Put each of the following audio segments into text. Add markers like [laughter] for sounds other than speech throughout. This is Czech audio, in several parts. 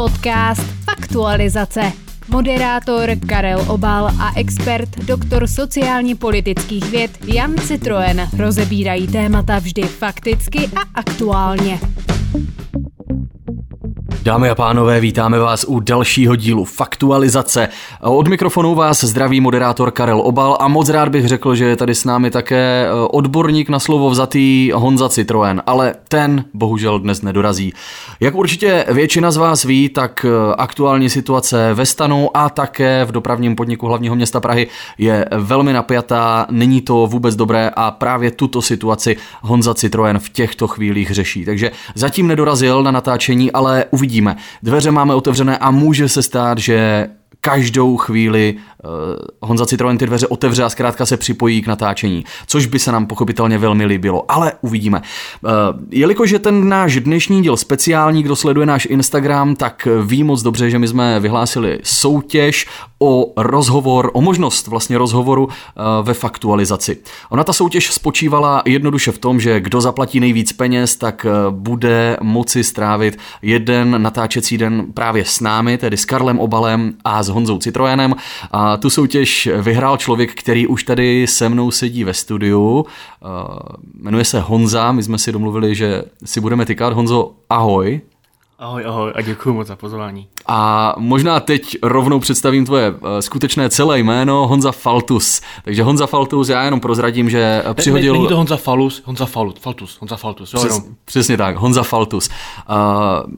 Podcast Faktualizace. Moderátor Karel Obal a expert doktor sociálně politických věd Jan Citroen rozebírají témata vždy fakticky a aktuálně. Dámy a pánové, vítáme vás u dalšího dílu Faktualizace. Od mikrofonu vás zdraví moderátor Karel Obal a moc rád bych řekl, že je tady s námi také eh, odborník na slovo vzatý Honza Citroen, ale ten bohužel dnes nedorazí. Jak určitě většina z vás ví, tak eh, aktuální situace ve stanu a také v dopravním podniku hlavního města Prahy je velmi napjatá, není to vůbec dobré a právě tuto situaci Honza Citroen v těchto chvílích řeší. Takže zatím nedorazil na natáčení, ale uvidíme uvidíme. Dveře máme otevřené a může se stát, že každou chvíli Honza Citroen ty dveře otevře a zkrátka se připojí k natáčení, což by se nám pochopitelně velmi líbilo, ale uvidíme. Uh, jelikož je ten náš dnešní díl speciální, kdo sleduje náš Instagram, tak ví moc dobře, že my jsme vyhlásili soutěž o rozhovor, o možnost vlastně rozhovoru uh, ve faktualizaci. Ona ta soutěž spočívala jednoduše v tom, že kdo zaplatí nejvíc peněz, tak bude moci strávit jeden natáčecí den právě s námi, tedy s Karlem Obalem a s Honzou Citroenem. A tu soutěž vyhrál člověk, který už tady se mnou sedí ve studiu. Jmenuje se Honza, my jsme si domluvili, že si budeme tykat. Honzo, ahoj. Ahoj, ahoj a děkuji moc za pozvání. A možná teď rovnou představím tvoje eh, skutečné celé jméno, Honza Faltus. Takže Honza Faltus, já jenom prozradím, že přihodil... Není to Honza Falus, Honza Falut, Faltus, Honza Faltus. Jo, Přes, přesně tak, Honza Faltus. Uh,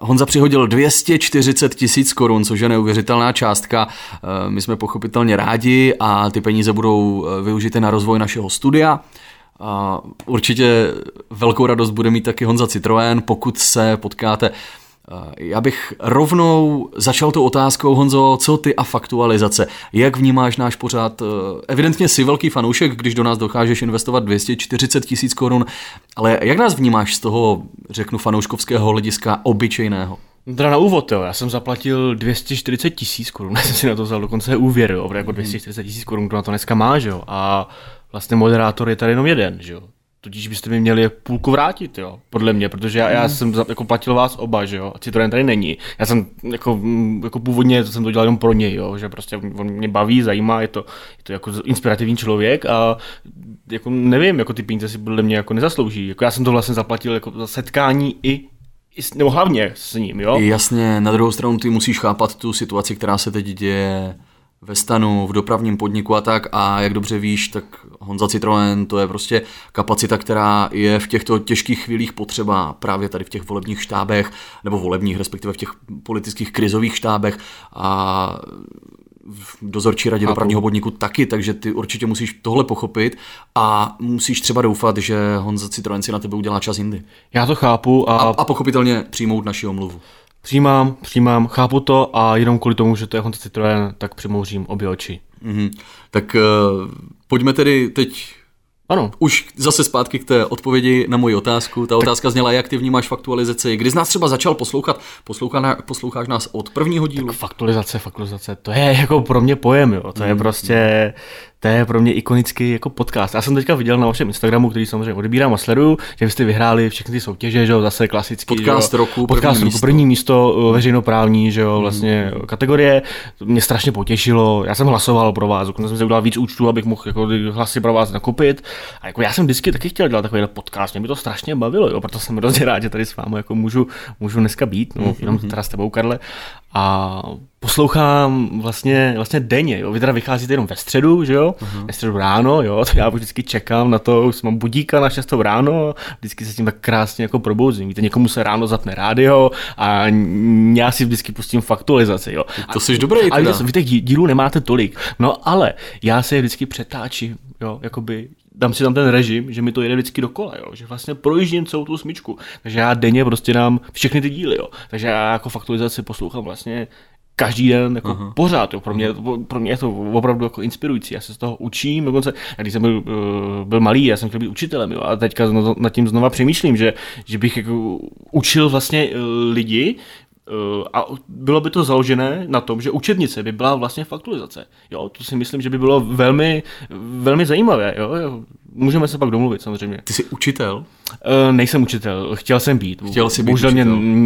Honza přihodil 240 tisíc korun, což je neuvěřitelná částka. Eh, my jsme pochopitelně rádi a ty peníze budou eh, využity na rozvoj našeho studia. A určitě velkou radost bude mít taky Honza Citroen, pokud se potkáte já bych rovnou začal tou otázkou, Honzo, co ty a faktualizace? Jak vnímáš náš pořád? Evidentně jsi velký fanoušek, když do nás dokážeš investovat 240 tisíc korun, ale jak nás vnímáš z toho, řeknu, fanouškovského hlediska obyčejného? Teda na úvod, jo. já jsem zaplatil 240 tisíc korun, [laughs] já jsem si na to vzal dokonce úvěr, jo, jako 240 tisíc korun, kdo na to dneska má, že jo, a vlastně moderátor je tady jenom jeden, že jo, Tudíž byste mi měli půlku vrátit, jo, podle mě, protože já, já hmm. jsem jako platil vás oba, že jo, a Citroen tady není. Já jsem jako, mm, jako původně jsem to dělal jenom pro něj, jo, že prostě on mě baví, zajímá, je to, je to jako inspirativní člověk a jako nevím, jako ty peníze si podle mě jako nezaslouží. Jako já jsem to vlastně zaplatil jako za setkání i nebo hlavně s ním, jo? Jasně, na druhou stranu ty musíš chápat tu situaci, která se teď děje ve stanu, v dopravním podniku a tak a jak dobře víš, tak Honza Citroen to je prostě kapacita, která je v těchto těžkých chvílích potřeba právě tady v těch volebních štábech nebo volebních, respektive v těch politických krizových štábech a v dozorčí radě dopravního podniku taky, takže ty určitě musíš tohle pochopit a musíš třeba doufat, že Honza Citroen si na tebe udělá čas jindy. Já to chápu a... A, a pochopitelně přijmout naši omluvu. Přijímám, přijímám, chápu to a jenom kvůli tomu, že to je Honza Citroen, tak přimouřím obě oči. Mm-hmm. Tak uh, pojďme tedy teď ano. Už zase zpátky k té odpovědi na moji otázku. Ta tak... otázka zněla, jak ty vnímáš faktualizaci. Kdy jsi nás třeba začal poslouchat? Poslouchá, posloucháš nás od prvního dílu? Tak faktualizace, faktualizace, to je jako pro mě pojem, jo. To je mm. prostě, to je pro mě ikonický jako podcast. Já jsem teďka viděl na vašem Instagramu, který samozřejmě odebírám a sleduju, že vy jste vyhráli všechny ty soutěže, že jo, zase klasický. Podcast jo, roku, podcast první roku, místo. první místo eh, veřejnoprávní, že jo, vlastně mm. kategorie. To mě strašně potěšilo. Já jsem hlasoval pro vás, dokonce jsem si udělal víc účtů, abych mohl jako hlasy pro vás nakupit. A jako já jsem vždycky taky chtěl dělat takový podcast, mě by to strašně bavilo, jo, proto jsem hrozně rád, že tady s vámi jako můžu, můžu dneska být, no, mm-hmm. jenom teda s tebou, Karle. A poslouchám vlastně, vlastně denně, jo. Vy teda vycházíte jenom ve středu, že jo, uh-huh. ve středu ráno, jo, to já vždycky čekám na to, už mám budíka na 6 ráno, vždycky se tím tak krásně jako probouzím. Víte, někomu se ráno zapne rádio a já si vždycky pustím faktualizaci, jo. To jsi dobrý, A víte, vy těch dílů nemáte tolik, no ale já se je vždycky přetáčím, jo, jakoby dám si tam ten režim, že mi to jede vždycky dokola, jo? že vlastně projíždím celou tu smyčku. Takže já denně prostě dám všechny ty díly, jo? takže já jako faktualizaci poslouchám vlastně každý den jako uh-huh. pořád. Jo. Pro, mě, pro mě je to opravdu jako inspirující. Já se z toho učím. Dokonce, když jsem byl, uh, byl malý, já jsem chtěl být učitelem. Jo. A teďka nad tím znova přemýšlím, že, že bych jako učil vlastně uh, lidi, a bylo by to založené na tom, že učebnice by byla vlastně faktualizace. Jo, to si myslím, že by bylo velmi, velmi zajímavé. Jo? Můžeme se pak domluvit samozřejmě. Ty jsi učitel? Uh, nejsem učitel, chtěl jsem být. Chtěl jsi být Bohužel mě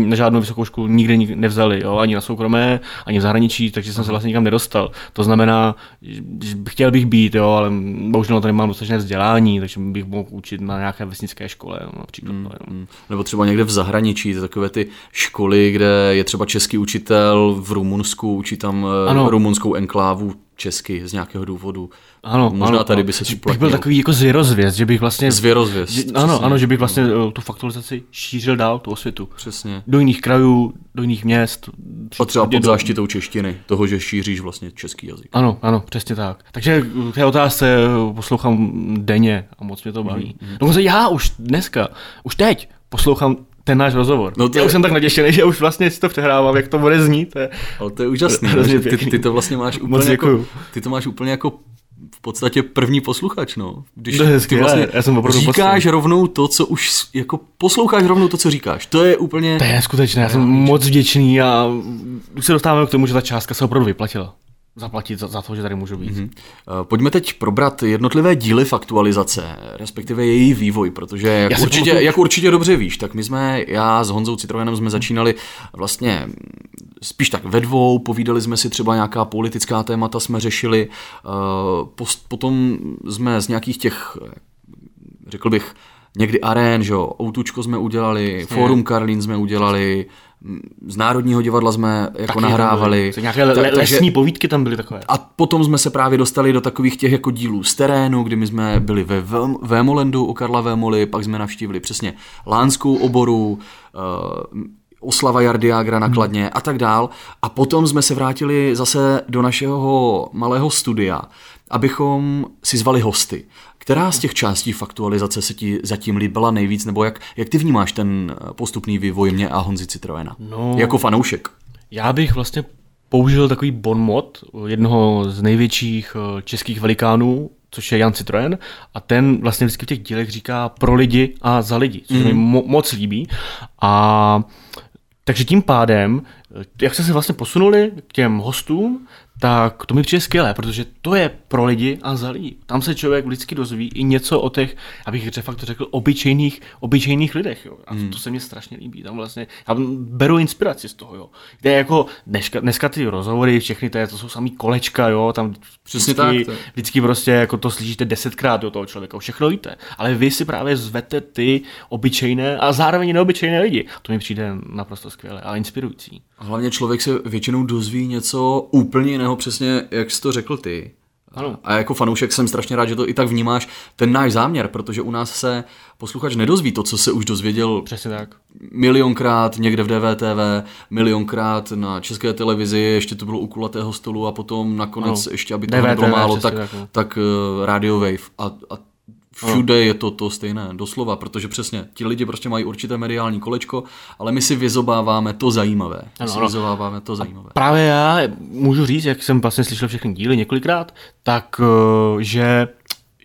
na žádnou vysokou školu nikdy nik- nevzali, jo, ani na soukromé, ani v zahraničí, takže jsem se vlastně nikam nedostal. To znamená, že chtěl bych být, jo, ale bohužel to nemám dostatečné vzdělání, takže bych mohl učit na nějaké vesnické škole, jo, například. Mm. Mm, Nebo třeba někde v zahraničí, to takové ty školy, kde je třeba český učitel v Rumunsku, učí tam eh, Ano. rumunskou enklávu česky z nějakého důvodu. Ano, Možná ano, tady ano. by se Že uplatnil. bych byl takový jako zvěrozvěst, že bych vlastně... Zvěrozvěst. že, přesně. ano, ano, že bych vlastně eh, tu faktualizaci šířil dál, tu osvětu. Přesně. Do jiných krajů, do jiných měst. A třeba pod záštitou češtiny, toho, že šíříš vlastně český jazyk. Ano, ano, přesně tak. Takže k té otázce poslouchám denně a moc mě to baví. Mhm, Mm, Dokonce já už dneska, už teď poslouchám ten náš rozhovor. No to já je- už jsem tak natěšený, že už vlastně si to přehrávám, jak to bude znít. To je- Ale to je úžasný, že ty, ty, to vlastně máš Moc úplně jako, děkuju. ty to máš úplně jako v podstatě první posluchač, no. Když To je ty vlastně já jsem opravdu říkáš poctěn. rovnou to, co už, jako posloucháš rovnou to, co říkáš. To je úplně... To je neskutečné, já jsem moc vděčný a už se dostáváme k tomu, že ta částka se opravdu vyplatila. Zaplatit za, za to, že tady můžu být. Mm-hmm. Pojďme teď probrat jednotlivé díly faktualizace, respektive její vývoj, protože jak Já určitě, pamatuju- jak určitě dobře víš, tak my jsme, já s Honzou Citroenem jsme začínali vlastně mm, spíš tak ve dvou, povídali jsme si třeba nějaká politická témata, jsme řešili, eh, post- potom jsme z nějakých těch, řekl bych, někdy arén, že jo, Outučko jsme udělali, Fórum Karlín jsme udělali, z Národního divadla jsme jako nahrávali. Nějaké le- Tak- le- takže- lesní povídky tam byly takové. a potom jsme se právě dostali do takových těch jako dílů z terénu, kdy my jsme byli ve Vém- Vémolendu u Karla Vémoly, pak jsme navštívili přesně Lánskou oboru, uh, oslava Jardiagra na Kladně a tak dál. A potom jsme se vrátili zase do našeho malého studia, abychom si zvali hosty. Která z těch částí faktualizace se ti zatím líbila nejvíc, nebo jak, jak ty vnímáš ten eh, postupný vývoj mě a Honzi Citroena? No. Jako fanoušek. Já bych vlastně použil takový bonmot jednoho z největších eh, českých velikánů, což je Jan Citroen, a ten vlastně vždycky v těch dílech říká pro lidi a za lidi, což mm. mi mo- moc líbí. A takže tím pádem, eh, jak jsme se vlastně posunuli k těm hostům, tak to mi přijde skvělé, protože to je pro lidi a za lidi. Tam se člověk vždycky dozví i něco o těch, abych de facto řekl, obyčejných, obyčejných lidech. Jo. A to, to se mně strašně líbí. Tam vlastně, já beru inspiraci z toho. Jo. Kde jako dneska, dneska ty rozhovory, všechny to, je, to jsou samý kolečka, jo. Tam Přesně vždycky, tak, vždycky prostě jako to slyšíte desetkrát do toho člověka, všechno víte. Ale vy si právě zvete ty obyčejné a zároveň neobyčejné lidi. To mi přijde naprosto skvělé a inspirující. A Hlavně člověk se většinou dozví něco úplně jiného, přesně jak jsi to řekl ty. Ano. A jako fanoušek jsem strašně rád, že to i tak vnímáš, ten náš záměr, protože u nás se posluchač nedozví to, co se už dozvěděl Přesně tak. milionkrát někde v DVTV, milionkrát na české televizi, ještě to bylo u kulatého stolu a potom nakonec Ano. ještě, aby DVTV, nebylo málo, tak, tak, no. tak uh, Radio Wave a, a všude je to to stejné, doslova, protože přesně ti lidi prostě mají určité mediální kolečko, ale my si vyzobáváme to zajímavé. My Ano, si vyzobáváme to zajímavé. Právě já můžu říct, jak jsem vlastně slyšel všechny díly několikrát, tak eh, že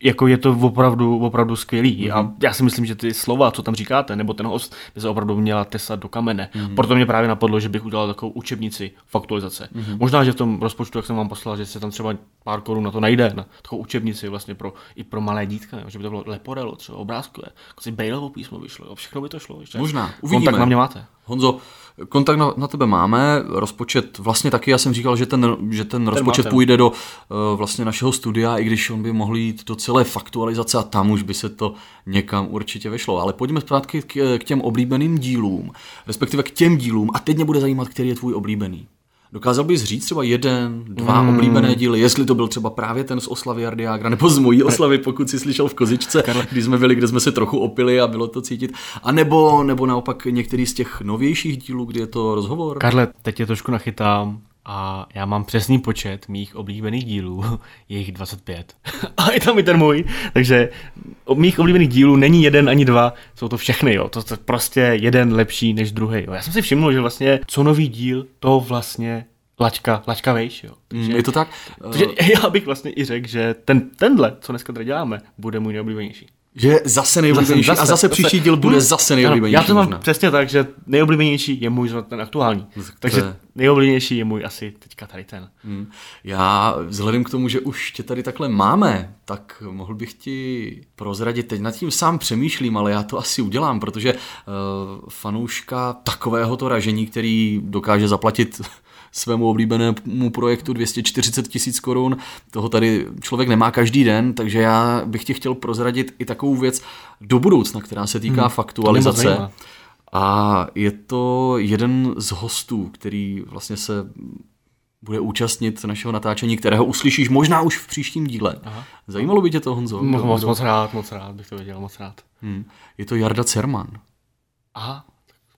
jako je to opravdu, opravdu skvělý. Mm-hmm. A já si myslím, že ty slova, co tam říkáte, nebo ten host, by se opravdu měla tesat do kamene. Mm-hmm. Proto mě právě napadlo, že bych udělal takovou učebnici faktualizace. Mm-hmm. Možná, že v tom rozpočtu, jak jsem vám poslal, že se tam třeba pár korun na to najde, na takovou učebnici vlastně pro, i pro malé dítka, jo, že by to bylo leporelo, třeba obrázkové, jako si Bailovo písmo vyšlo, jo, všechno by to šlo. Ještě. Možná, uvidíme. Kontakt na mě máte. Honzo, kontakt na, na tebe máme, rozpočet vlastně taky, já jsem říkal, že ten, že ten rozpočet máte, půjde do uh, vlastně našeho studia, i když on by mohl jít do celé faktualizace a tam už by se to někam určitě vešlo. Ale pojďme zpátky k, k těm oblíbeným dílům, respektive k těm dílům a teď mě bude zajímat, který je tvůj oblíbený. Dokázal bys říct třeba jeden, dva Hmm. mm. oblíbené díly, jestli to byl třeba právě ten z oslavy Jardiágra, nebo z mojí oslavy, pokud si slyšel v Kozičce, když jsme byli, kde jsme se trochu opili a bylo to cítit, a nebo, nebo naopak některý z těch novějších dílů, kdy je to rozhovor. Karle, teď je trošku nachytám a já mám přesný počet mých oblíbených dílů, [laughs] je jich 25. [laughs] a je tam i ten můj, takže o mých oblíbených dílů není jeden ani dva, jsou to všechny, jo. To je prostě jeden lepší než druhý. Jo. Já jsem si všiml, že vlastně co nový díl, to vlastně laťka, laťka vejš, jo. Mm, je to tak? [laughs] Takže [laughs] já bych vlastně i řekl, že ten, tenhle, co dneska tady děláme, bude můj nejoblíbenější. Že je zase nejoblíbenější a zase příští díl bude Hm, zase nejoblíbenější. Já to mám možná. přesně tak, že nejoblíbenější je můj ten aktuální. No tak Takže je- nejoblíbenější je můj asi teďka tady ten. Hmm. Já vzhledem k tomu, že už tě tady takhle máme, tak mohl bych ti prozradit, teď nad tím sám přemýšlím, ale já to asi udělám, protože uh, fanouška takovéhoto ražení, který dokáže zaplatit svému oblíbenému projektu 240 tisíc korun. Toho tady člověk nemá každý den, takže já bych ti chtěl prozradit i takovou věc do budoucna, která se týká hmm, faktualizace. A je to jeden z hostů, který vlastně se bude účastnit našeho natáčení, kterého uslyšíš možná už v příštím díle. Aha. Zajímalo by tě to, Honzo? Moc, moc, moc rád, moc rád bych to věděl, moc rád. Hmm. Je to Jarda Cerman. Aha,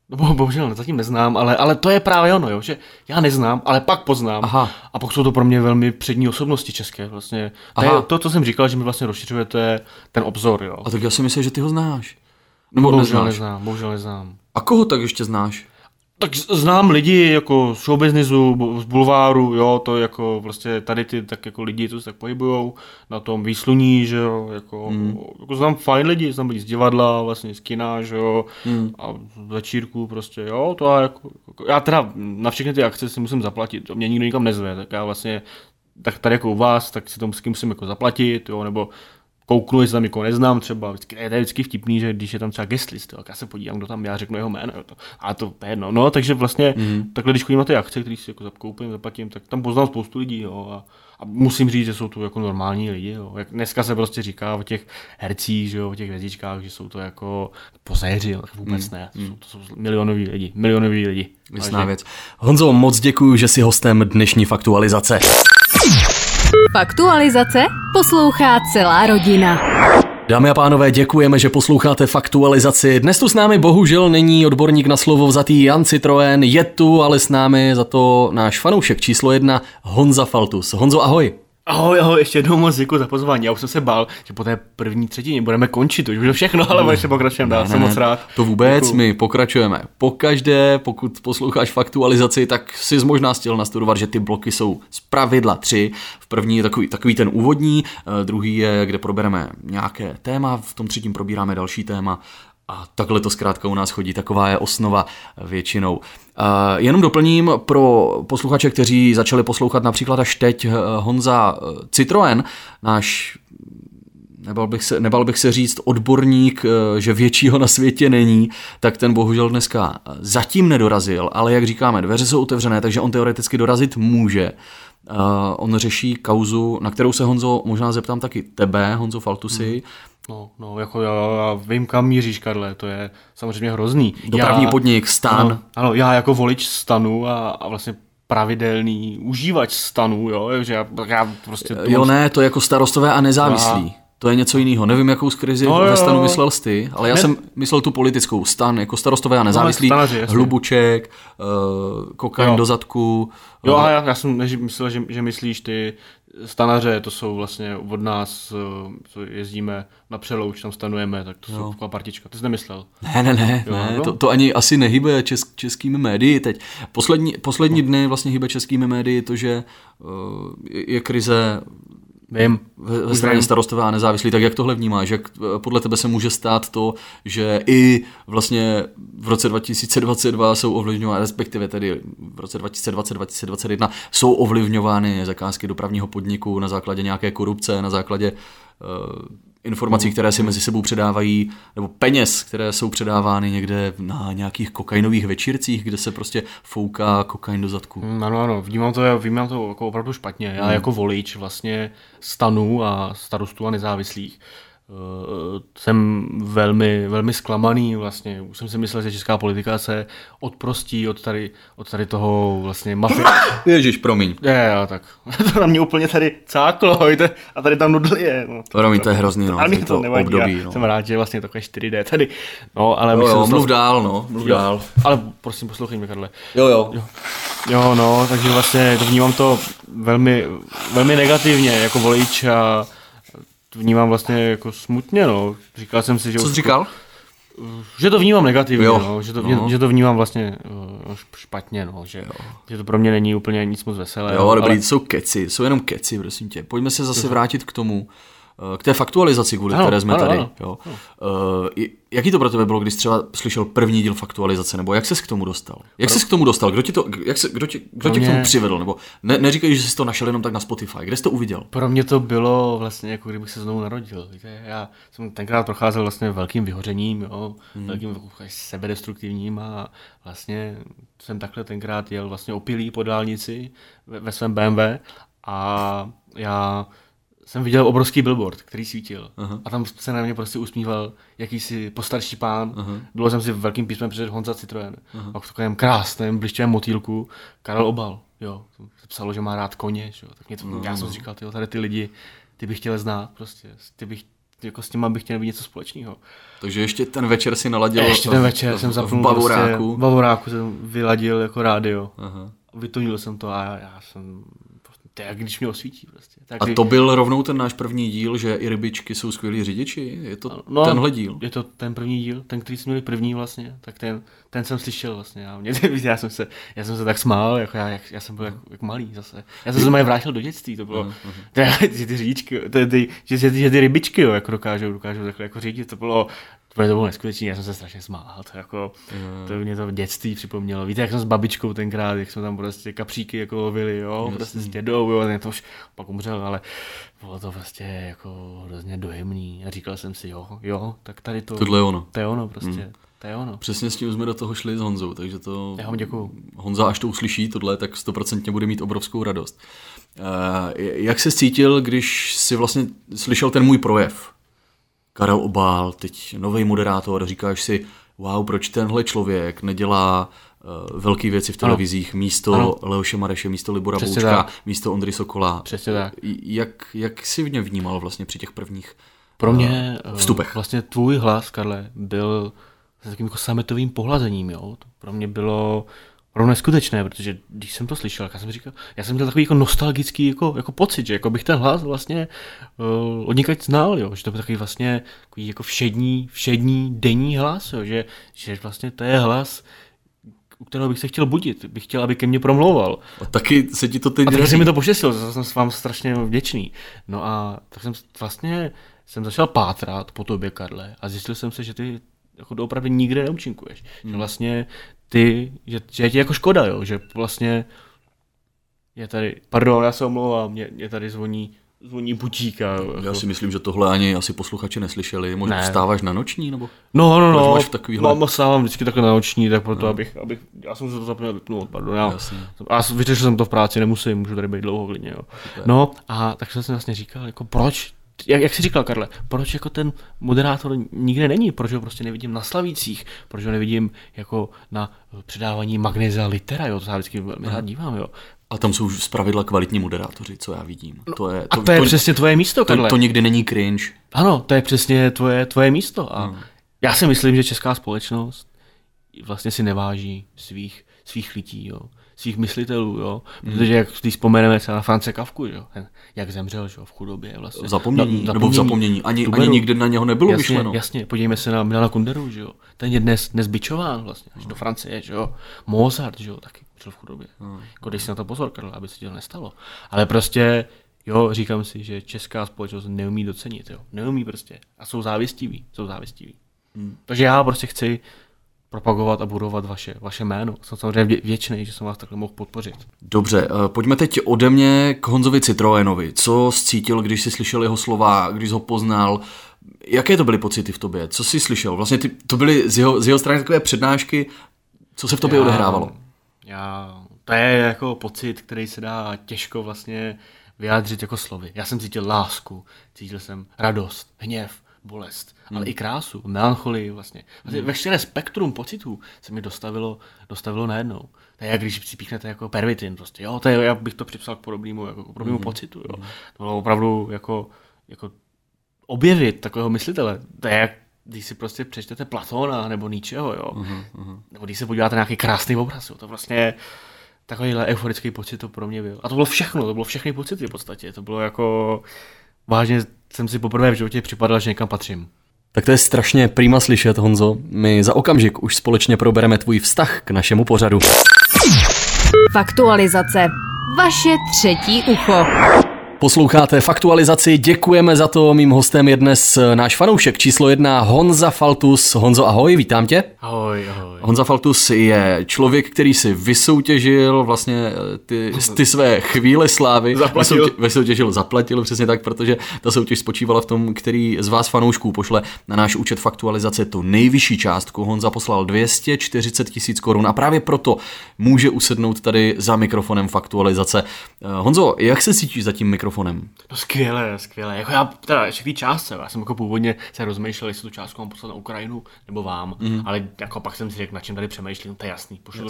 No, bohužel zatím neznám, ale, ale to je právě ono, jo, že já neznám, ale pak poznám. Aha. A pak jsou to pro mě velmi přední osobnosti české. Vlastně. To, je to, co jsem říkal, že mi vlastně rozšiřujete ten obzor. Jo. A tak já si myslím, že ty ho znáš. Nebo bohužel neznáš. neznám, bohužel neznám. A koho tak ještě znáš? Tak znám lidi jako z showbiznisu, z bulváru, jo, to jako vlastně tady ty tak jako lidi, co se tak pohybujou na tom výsluní, že jo, jako, hmm. jako znám fajn lidi, znám lidi z divadla, vlastně z kina, že jo, hmm. a z večírku prostě, jo, to a jako, jako, já teda na všechny ty akce si musím zaplatit, to mě nikdo nikam nezve, tak já vlastně tak tady jako u vás, tak si to musím jako zaplatit, jo, nebo kouknu, jestli tam někoho neznám třeba, vždycky, je to vždycky vtipný, že když je tam třeba guest list, tak já se podívám, kdo tam, já řeknu jeho jméno, to, a to je jedno. No, takže vlastně mm. takhle, když chodím na ty akce, které si jako zakoupím, zaplatím, tak tam poznám spoustu lidí, jo, a, a, musím říct, že jsou to jako normální lidi, jo. Jak dneska se prostě říká o těch hercích, že jo, o těch hvězdičkách, že jsou to jako pozéři, jo, tak vůbec mm. ne, to jsou, to jsou milionoví lidi, milionoví lidi. Jasná věc. Honzo, moc děkuji, že jsi hostem dnešní faktualizace. Faktualizace poslouchá celá rodina. Dámy a pánové, děkujeme, že posloucháte faktualizaci. Dnes tu s námi bohužel není odborník na slovo vzatý Jan Citroen, je tu, ale s námi za to náš fanoušek číslo jedna Honza Faltus. Honzo, ahoj. Ahoj, ahoj, ještě jednou moc děkuji za pozvání. Já už jsem se bál, že po té první třetině budeme končit, to už bude všechno, ale ještě pokračujeme dál, jsem moc rád. To vůbec, děkuju. my pokračujeme. Pokaždé, pokud posloucháš faktualizaci, tak si možná chtěl nastudovat, že ty bloky jsou z pravidla tři. V první je takový, takový ten úvodní, eh, druhý je, kde probereme nějaké téma, v tom třetím probíráme další téma a takhle to zkrátka u nás chodí, taková je osnova většinou. Uh, jenom doplním pro posluchače, kteří začali poslouchat například až teď uh, Honza uh, Citroen, náš nebal bych, se, nebal bych se říct odborník, že většího na světě není, tak ten bohužel dneska zatím nedorazil, ale jak říkáme, dveře jsou otevřené, takže on teoreticky dorazit může. Uh, on řeší kauzu, na kterou se Honzo možná zeptám taky tebe, Honzo Faltusi, hmm. No, no, jako já, já vím, kam míříš, Karle, to je samozřejmě hrozný. Dopravní já, podnik, stan. Ano, ano, já jako volič stanu a, a vlastně pravidelný užívač stanu, jo, že já, já prostě... To jo, ne, to je jako starostové a nezávislí. A... To je něco jiného. Nevím, jakou krizi no, ve stanu myslel ty, ale já ne. jsem myslel tu politickou. Stan jako starostové a no, nezávislí, no, stanaři, hlubuček, uh, kokain jo. do zadku. Jo, uh, a já, já jsem myslel, že, že myslíš ty stanaře, to jsou vlastně od nás, eh, co jezdíme na přelouč, tam stanujeme, tak to jo. jsou taková partička. Ty jsi nemyslel? Ne, ne, ne, jo, ne. No? To, to, ani asi nehybe česk, českými médii teď. Poslední, poslední no. dny vlastně hybe českými médii to, že uh, je krize Vím. Ve, ve straně starostové a nezávislí, tak jak tohle vnímáš? Jak eh, podle tebe se může stát to, že i vlastně v roce 2022 jsou ovlivňovány, respektive tedy v roce 2020-2021 jsou ovlivňovány zakázky dopravního podniku na základě nějaké korupce, na základě uh, informací, které si mezi sebou předávají, nebo peněz, které jsou předávány někde na nějakých kokainových večírcích, kde se prostě fouká kokain do zadku. Mm, ano, ano, vnímám to, vnímám to jako opravdu špatně. Já hmm. jako volič vlastně stanu a starostů a nezávislých jsem velmi, velmi zklamaný vlastně. Už jsem si myslel, že česká politika se odprostí od tady, od tady toho vlastně mafie. [laughs] Ježíš, promiň. Je, já, tak. [laughs] to na mě úplně tady cáklo a tady tam nudl je. No. Promiň, to je hrozný, no. Ale to, to nevadí, období, no. jsem rád, že vlastně takové 4D tady. No, ale jo, jo, mluv to... dál, no, mluv jo, dál. Ale prosím, poslouchej mě, Karle. Jo, jo, jo. Jo, no, takže vlastně to vnímám to velmi, velmi negativně jako volič a vnímám vlastně jako smutně, no. Říkal jsem si, že... Co jsi říkal? Že to vnímám negativně, jo. No, že, to, no. že to vnímám vlastně uh, špatně, no, že, jo. že to pro mě není úplně nic moc veselé. Jo, dobrý, ale... jsou keci, jsou jenom keci, prosím tě. Pojďme se zase vrátit k tomu, k té faktualizaci, kvůli Ano, které jsme ano, tady. ano. Jo. Uh, jaký to pro tebe bylo, když třeba slyšel první díl faktualizace, nebo jak ses k tomu dostal? Jak ses k tomu dostal? Kdo, ti to, jak se, kdo, tě, kdo tě k mě- tomu přivedl? Nebo ne, neříkej, že jsi to našel jenom tak na Spotify. Kde jsi to uviděl? Pro mě to bylo vlastně jako kdybych se znovu narodil. Víte, já jsem tenkrát procházel vlastně velkým vyhořením, jo, hmm. velkým jako sebedestruktivním a vlastně jsem takhle tenkrát jel vlastně opilý po dálnici ve, ve svém BMW a já jsem viděl obrovský billboard, který svítil. Uh-huh. A tam se na mě prostě usmíval jakýsi postarší pán. Bylo jsem si velkým písmem před Honza Citroen. Uh-huh. A v takovém krásném blištěném motýlku Karel Obal. Jo, se psalo, že má rád koně. Jo. Tak mě to, no, já jsem si říkal, tyjo, tady ty lidi, ty bych chtěl znát prostě. Ty bych, jako s těma bych chtěl být něco společného. Takže ještě ten večer si naladil Ještě ten večer v, jsem zapnul v Bavoráku. Prostě, v Bavoráku jsem vyladil jako rádio. Aha. Vytonil jsem to a já, já jsem, to je jak když mě osvítí prostě. Tak A to byl rovnou ten náš první díl, že i rybičky jsou skvělí řidiči? Je to no, tenhle díl? Je to ten první díl, ten, který jsme měli první vlastně, tak ten, ten jsem slyšel vlastně. A mě, [laughs] já, jsem se, já jsem se tak smál, jako já, jak, já jsem byl jak, jak, malý zase. Já jsem se normálně vrátil do dětství, to bylo, [laughs] to, je- že ty řidičky, to, ty, že, že, ty, že ty rybičky, jo, jako dokážou, dokážou takhle jako řídit, to bylo, to bylo, to bylo neskutečné, já jsem se strašně smál, to jako, to mě to dětství připomnělo. Víte, jak jsem s babičkou tenkrát, jak jsme tam prostě kapříky jako lovili, jo, prostě s dědou, jo, to už pak umřel, ale bylo to prostě jako hrozně dojemný a říkal jsem si, jo, jo, tak tady to, Tohle je ono. to je ono prostě, to je ono. Přesně s tím jsme do toho šli s Honzou, takže to... Já vám děkuju. Honza, až to uslyší tohle, tak stoprocentně bude mít obrovskou radost. Uh, jak se cítil, když si vlastně slyšel ten můj projev? Karel Obál, teď nový moderátor, říkáš si, wow, proč tenhle člověk nedělá uh, velké věci v televizích místo Ano. Leoše Mareše, místo Libora Přesně Boučka, tak. místo Ondry Sokola. Přesně tak. Jak, jak jsi mě vnímal vlastně při těch prvních Pro mě eh, vstupech. vlastně tvůj hlas, Karle, byl s takým jako sametovým pohlazením, jo. To pro mě bylo opravdu neskutečné, protože když jsem to slyšel, tak já jsem říkal, já jsem měl takový jako nostalgický jako, jako pocit, že jako bych ten hlas vlastně uh, od znal, jo, že to byl takový vlastně takový jako všední, všední denní hlas, jo, že, že vlastně to je hlas, u kterého bych se chtěl budit, bych chtěl, aby ke mně promlouval. A taky se ti to teď A taky se mi to poštěstilo, za to jsem s vám strašně vděčný. No a tak jsem vlastně jsem začal pátrat po tobě, Karle, a zjistil jsem se, že ty jako doopravdy nikde neúčinkuješ. Hmm. Že vlastně ty, že, že je ti jako škoda, jo, že vlastně je tady, pardon, já se omlouvám, mě, mě tady zvoní, zvoní butíka. Jo, Já jako. si myslím, že tohle ani asi posluchači neslyšeli. Možná Ne. vstáváš na noční, nebo? No, no, Proč no, máš takovýhle- mám, stávám vždycky takhle na noční, tak proto, abych, abych, já jsem se to zapomněl vypnout, pardon, já, Jasně. a vyřešil jsem to v práci, nemusím, můžu tady být dlouho klidně, jo. No a tak jsem si vlastně říkal, jako proč, jak, jak jsi říkal, Karle, proč jako ten moderátor nikde není, proč ho prostě nevidím na Slavících, proč ho nevidím jako na předávání Magneza Litera, jo, to se vždycky velmi rád dívám, jo. A tam jsou z pravidla kvalitní moderátoři, co já vidím. to je, A to, je přesně tvoje místo, to, Karle. to nikdy není cringe. Ano, to je přesně tvoje, tvoje místo. A já si myslím, že česká společnost vlastně si neváží svých, svých lidí, jo, svých myslitelů, jo. Protože jak když vzpomeneme třeba na France Kafku, jo, ten, jak zemřel, že jo, v chudobě vlastně. V zapomnění, Na- nebo v zapomnění. Ani, Tuberu. ani nikdy na něho nebylo jasně, myšleno. Jasně, podívejme se na Milana Kunderu, že jo. Ten je dnes, dnes bičován vlastně, až do Francie, že jo. Mozart, že jo, taky žil v chudobě. Jako dej si na to pozor, Karel, aby se ti to nestalo. Ale prostě, jo, říkám si, že česká společnost neumí docenit, jo. Neumí prostě. A jsou závistiví, jsou závistiví. Hmm. Takže já prostě chci propagovat a budovat vaše, vaše jméno. Jsem samozřejmě vděčný, že jsem vás takhle mohl podpořit. Dobře, eh, pojďme teď ode mě k Honzovi Citroenovi. Co cítil, když jsi slyšel jeho slova, když jsi ho poznal? Jaké to byly pocity v tobě? Co jsi slyšel? Vlastně ty, to byly z jeho, z jeho strany takové přednášky, co se v tobě odehrávalo? Já, to je jako pocit, který se dá těžko vlastně vyjádřit jako slovy. Já jsem cítil lásku, cítil jsem radost, hněv, bolest. Ale i krásu, melancholii vlastně. vlastně hmm. Veškeré spektrum pocitů se mi dostavilo, dostavilo najednou. To je jak když si píchnete jako pervitin prostě, jo, to je, já bych to připsal k podobnému, jako k podobnému hmm. pocitu, jo. To bylo opravdu jako, jako objevit takového myslitele. To je jak když si prostě přečtete Platona nebo Nietzscheho, jo. Uh-huh. Nebo když se podíváte na nějaký krásný obraz, jo. To vlastně takovýhle euforický pocit to pro mě byl. A to bylo všechno, to bylo všechny pocity v podstatě. To bylo jako, vážně jsem si poprvé v životě připadal, že někam patřím. Tak to je strašně prýma slyšet, Honzo. My za okamžik už společně probereme tvůj vztah k našemu pořadu. Faktualizace. Vaše třetí ucho. Posloucháte faktualizaci, děkujeme za to. Mým hostem je dnes náš fanoušek číslo jedna Honza Faltus. Honzo, ahoj, vítám tě. Ahoj, ahoj. Honza Faltus je člověk, který si vysoutěžil vlastně ty, ty své chvíle slávy. Zaplatil. Vysoutě, vysoutěžil, zaplatil přesně tak, protože ta soutěž spočívala v tom, který z vás fanoušků pošle na náš účet faktualizace tu nejvyšší částku. Honza poslal 240 tisíc korun a právě proto může usednout tady za mikrofonem faktualizace. Honzo, jak se cítíš za tím mikrofonem? No skvěle, skvěle. Jako já, teda ještě k té částce, já jsem jako původně se rozmýšlel, jestli tu částku mám poslat na Ukrajinu nebo vám, mm. ale jako pak jsem si řekl, na čem tady přemýšlím, to je jasný, pošlu do.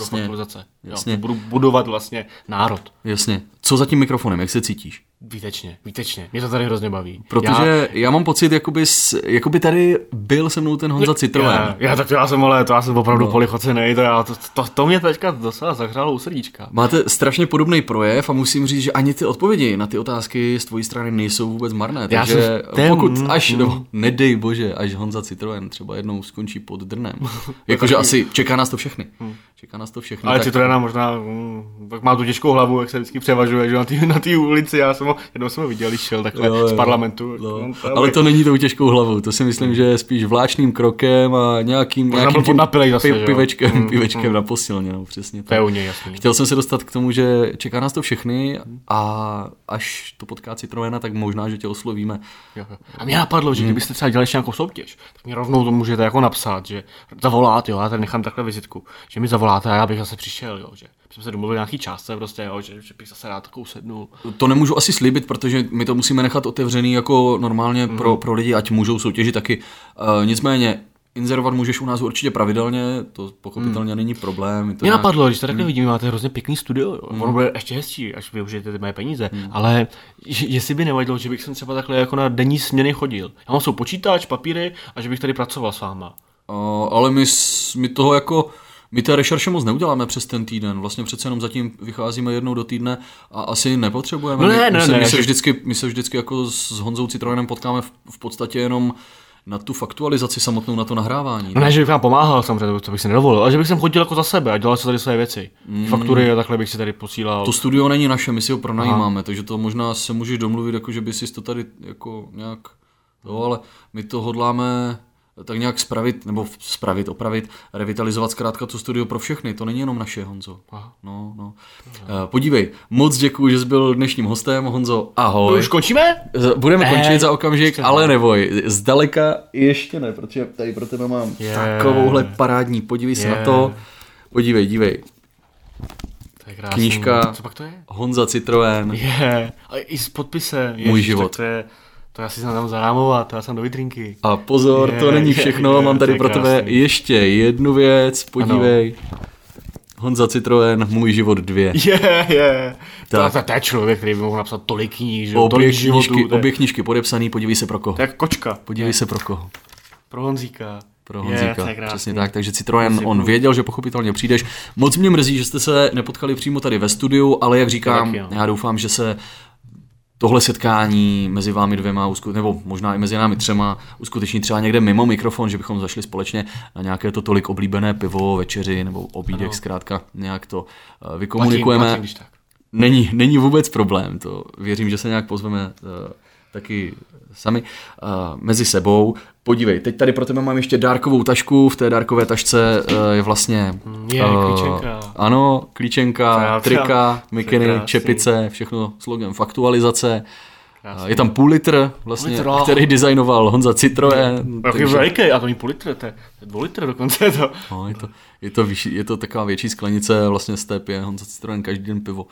Jo, budu budovat vlastně národ. Jasně. Co za tím mikrofonem, jak se cítíš? Výtečně, výtečně. Mě to tady hrozně baví. Protože já, já mám pocit, jakoby, jakoby tady byl se mnou ten Honza Citroen. Já, já, tak já jsem, ale to já jsem opravdu no. polichocený, to, já, to, to, to, mě teďka docela zahřálo u srdíčka. Máte strašně podobný projev a musím říct, že ani ty odpovědi na ty otázky z tvojí strany nejsou vůbec marné. Já takže ten- pokud až, mm. no, nedej bože, až Honza Citroen třeba jednou skončí pod drnem. [laughs] Jakože asi čeká nás to všechny. Čeká nás to všechny. Ale tak- Citroena možná, mm, tak má tu těžkou hlavu, jak se vždycky převažuje, že na té na té ulici, já jsem ho, jednou jsem ho viděl, když šel takhle Jo, jo, z parlamentu. No, No, to ale to není tou těžkou hlavou, to si myslím, že je spíš vláčným krokem a nějakým, Možná nějakým byl podnapilej zase, jo? pivečkem, Mm, pivečkem na posilně, no, přesně To tak. je u něj jasný. Chtěl jsem se dostat k tomu, že čeká nás to všechny a až to potká Citroena, tak možná, že tě oslovíme. Jo, jo. A mě napadlo, že kdybyste třeba dělali nějakou soutěž, tak mi rovnou to můžete jako napsat, že zavoláte, jo, já tady nechám takhle vizitku, že mi zavoláte a já bych zase přišel, jo, že jsme se domluvili nějaký částce prostě, jo, že, že bych zase rád takovou sednul. To nemůžu asi slíbit, protože my to musíme nechat otevřený jako normálně Mhm. pro, pro lidi, ať můžou soutěžit taky. Uh, nicméně, inzerovat můžeš u nás určitě pravidelně, to pochopitelně není problém. je To Mě nějak- napadlo, když to takhle vidím, máte hrozně pěkný studio, jo. ono bude ještě hezčí, až využijete ty moje peníze, ale že- jestli by nevadilo, že bych sem třeba takhle jako na denní směny chodil. Já mám svou počítač, papíry a že bych tady pracoval s váma. Uh, ale my, my toho jako, my té rešerše moc neuděláme přes ten týden, vlastně přece jenom zatím vycházíme jednou do týdne a asi nepotřebujeme. No my, ne, my, ne, se, ne, my, se vždycky, my se vždycky jako s Honzou Citroenem potkáme v, v podstatě jenom na tu faktualizaci samotnou, na to nahrávání. No ne, že bych vám pomáhal samozřejmě, to bych si nedovolil, ale že bych sem chodil jako za sebe a dělal si tady své věci. Faktury a takhle bych si tady posílal. To studio není naše, my si ho pronajímáme, takže to možná se můžeš domluvit, jako že by si to tady jako nějak, jo, ale my to hodláme tak nějak spravit, nebo spravit, opravit, revitalizovat zkrátka to studio pro všechny, to není jenom naše, Honzo. Aha. No, no. Eh, Podívej, moc děkuji, že jsi byl dnešním hostem, Honzo, ahoj. Už končíme? Budeme Ne, končit za okamžik, ne. ale neboj, zdaleka ještě ne, protože tady pro tebe mám Je. takovouhle parádní, podívej se Je. na to, podívej, dívej, To je krásný. Knížka. Co pak to je? Honza Citroen, Je. A i s podpisem. Můj Ježiš, život. tak To je, to já si jsem tam zarámovat, to já jsem do vitrinky. A pozor, Je, to není je, všechno, je, mám to tady je pro tebe ještě jednu věc, podívej. Honza Citroen, můj život dvě. Je, je. To, Tak. to, to, je člověk, který by mohl napsat tolik kníž, Obě tolik životů. knížky, to je- obě knížky podepsaný, podívej se pro koho. To je jako kočka. Podívej se pro koho. Pro Honzíka. Pro Je, Honzíka, to je přesně tak. Takže Citroen, on věděl, že pochopitelně přijdeš. Moc mě mrzí, že jste se nepotkali přímo tady ve studiu, ale jak říkám, no. já doufám, že se tohle setkání mezi vámi dvěma, nebo možná i mezi námi třema, uskuteční třeba někde mimo mikrofon, že bychom zašli společně na nějaké to tolik oblíbené pivo, večeři nebo obídek, Ano. zkrátka nějak to eh, Platím, vykomunikujeme. platím, když tak. Není, není vůbec problém, to věřím, že se nějak pozveme uh, taky sami uh, mezi sebou. Podívej, teď tady pro tebe mám ještě dárkovou tašku, v té dárkové tašce uh, je vlastně... Je, klíčenka. Ano, To klíčenka, já- trika, to je mikiny, krásný. čepice, všechno s logem faktualizace. Krásný. Uh, je tam půl litr, vlastně, Půl litr, který designoval Honza Citroen. Jaký veliký, a to není půl litr, to je, to je dvou litr dokonce to. No, je, to, je, to vyšší, je to taková větší sklenice, vlastně z té pije Honza Citroen každý den pivo.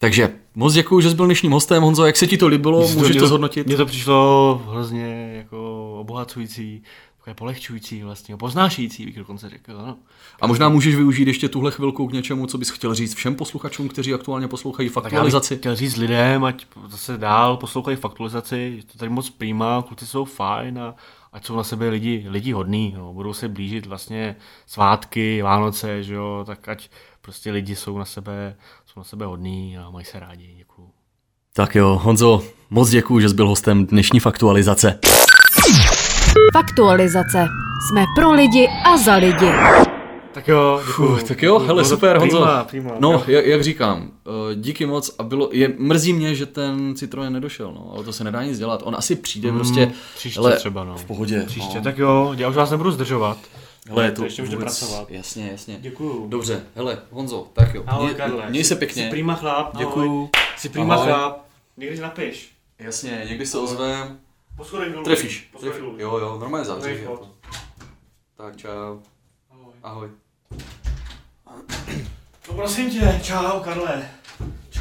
Takže moc děkuji, že jsi byl dnešním hostem. Honzo, jak se ti to líbilo? Můžeš mě to zhodnotit? Mně to přišlo hrozně jako obohacující, takové polehčující vlastně, poznášející bych dokonce řekl, ano. A možná můžeš využít ještě tuhle chvilku k něčemu, co bys chtěl říct všem posluchačům, kteří aktuálně poslouchají Tak já bych faktualizaci. chtěl říct lidem, ať zase dál poslouchají faktualizaci, je to tady moc prýmá, kluci jsou fajn a ať jsou na sebe lidi, lidi hodný, no. budou se blížit vlastně svátky, Vánoce, že jo, tak ať prostě lidi jsou na sebe, jsou na sebe hodný a mají se rádi, děkuju. Tak jo, Honzo, moc děkuji, že jsi byl hostem dnešní faktualizace. Faktualizace. Jsme pro lidi a za lidi. Tak jo, děkuju. Uh, tak jo, hele, super, Honzo. prima, prima. No, jak, jak říkám, eh, díky moc a bylo, je, mrzí mě, že ten Citroen nedošel, no, ale to se nedá nic dělat. On asi přijde prostě, Mm, příště hele, třeba, no. v pohodě. Příště, no. tak jo, já už vás nebudu zdržovat. Hele, to ještě můžete pracovat. Jasně, jasně. Děkuju. Dobře, hele, Honzo, tak jo. Ahoj, Měj- Karle. Měj se Jsi pěkně. prima chlap. Děkuju. Jsi prima chlap. Někdy napiš. Jasně, někdy se ozvem. Po schodech dolů. Trefíš. Po schodech dolů. Jo, jo, normálně zavřeš. Jako. Tak čau. Ahoj. Ahoj. No prosím tě, čau Karle.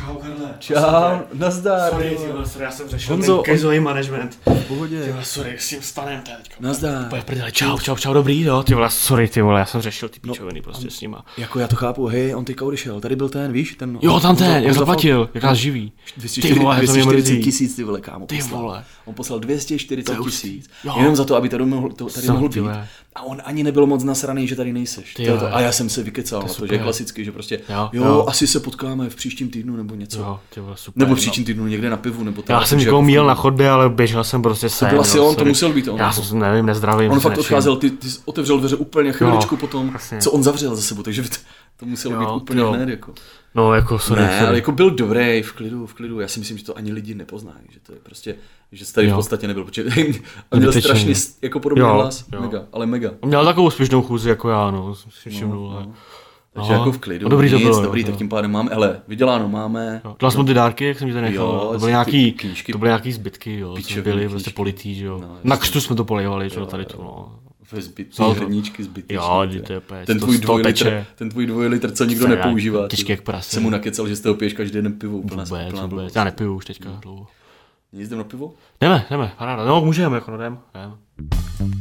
Čau Karle. Čau, nazdar. Sorry, ty vole, sorry, já jsem řešil Honzo, ten krizový management. V pohodě. vole, sorry, s tím stanem teďka. Nazdar. Úplně v prdeli, čau, čau, čau, dobrý, jo, ty vole, sorry, ty vole, já jsem řešil ty píčoviny prostě s nima. Jako já to chápu, hej, on teďka odešel, tady byl ten, víš, ten... Jo, tam ten, on jak zaplatil, jak nás živí. Ty 240, vole, to mě 240 mrzí. tisíc, ty vole, kámo. Ty vole. On poslal 240 To je hustý. tisíc, jenom za to, aby tady mohl, to, tady mohl být. A on ani nebyl moc nasraný, že tady nejseš. Ty to je to. A já jsem se vykecal, to, že je klasicky, že prostě, jo. asi se potkáme v příštím týdnu nebo něco. Jo, vole, super. Nebo no. příštím týdnu někde na pivu, nebo tak. Já jsem někoho jako- míjel na chodbě, ale běžel jsem prostě sem. byl asi jo, on, to musel být on. Já jsem, nevím, nezdravím. On fakt odcházel, ty, ty otevřel dveře úplně chviličku potom, jasně. co on zavřel za sebou, takže to, to muselo Jo, být úplně jo. hned. Jako. No, jako, sorry, ne, sorry. ale jako byl dobrý, v klidu, v klidu. Já si myslím, že to ani lidi nepoznají, že to je prostě, že tady v Jo. podstatě nebyl, protože [laughs] on měl strašně jako podobný Jo, hlas, jo. mega, ale mega. Měl takovou úspěšnou chůzi jako já, no, jsem si všimnul. no. ale- Takže No. jako v klidu, No, dobrý to nic, bylo, dobrý, jo, tak jo. tím pádem máme, hele, vyděláno máme, Jo. Dal jsem mu ty dárky, jak jsem ti to nechal. Jo, to byly nějaký, knížky. to byly nějaký zbytky, jo, co byly knížky. prostě politý, že jo. No, Na křtu jsme to polejovali, že jo, tady tu, no. ve zbytky, to? hrníčky zbytečný. Jo, to je ten to tvůj dvojlitr, teče. ten tvůj dvojlitr, co nikdo nepoužívá. těžký jak prase. Jsem mu nakecal, že z toho piješ každý den pivo, Vůbec, vůbec. Já nepiju už teďka dlouho. Nic jdem na pivo? Jdeme, jdeme, paráda. No, můžeme, jako no, jdem, jdem.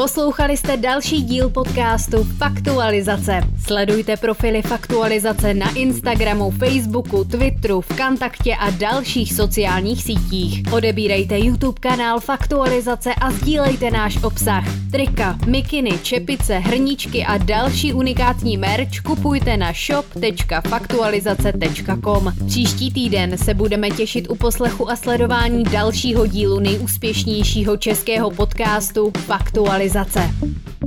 Poslouchali jste další díl podcastu Faktualizace. Sledujte profily Faktualizace na Instagramu, Facebooku, Twitteru, Vkontaktě a dalších sociálních sítích. Odebírejte YouTube kanál Faktualizace a sdílejte náš obsah. Trika, mikiny, čepice, hrníčky a další unikátní merch kupujte na shop.faktualizace.com. Příští týden se budeme těšit u poslechu a sledování dalšího dílu nejúspěšnějšího českého podcastu Faktualizace civilizace.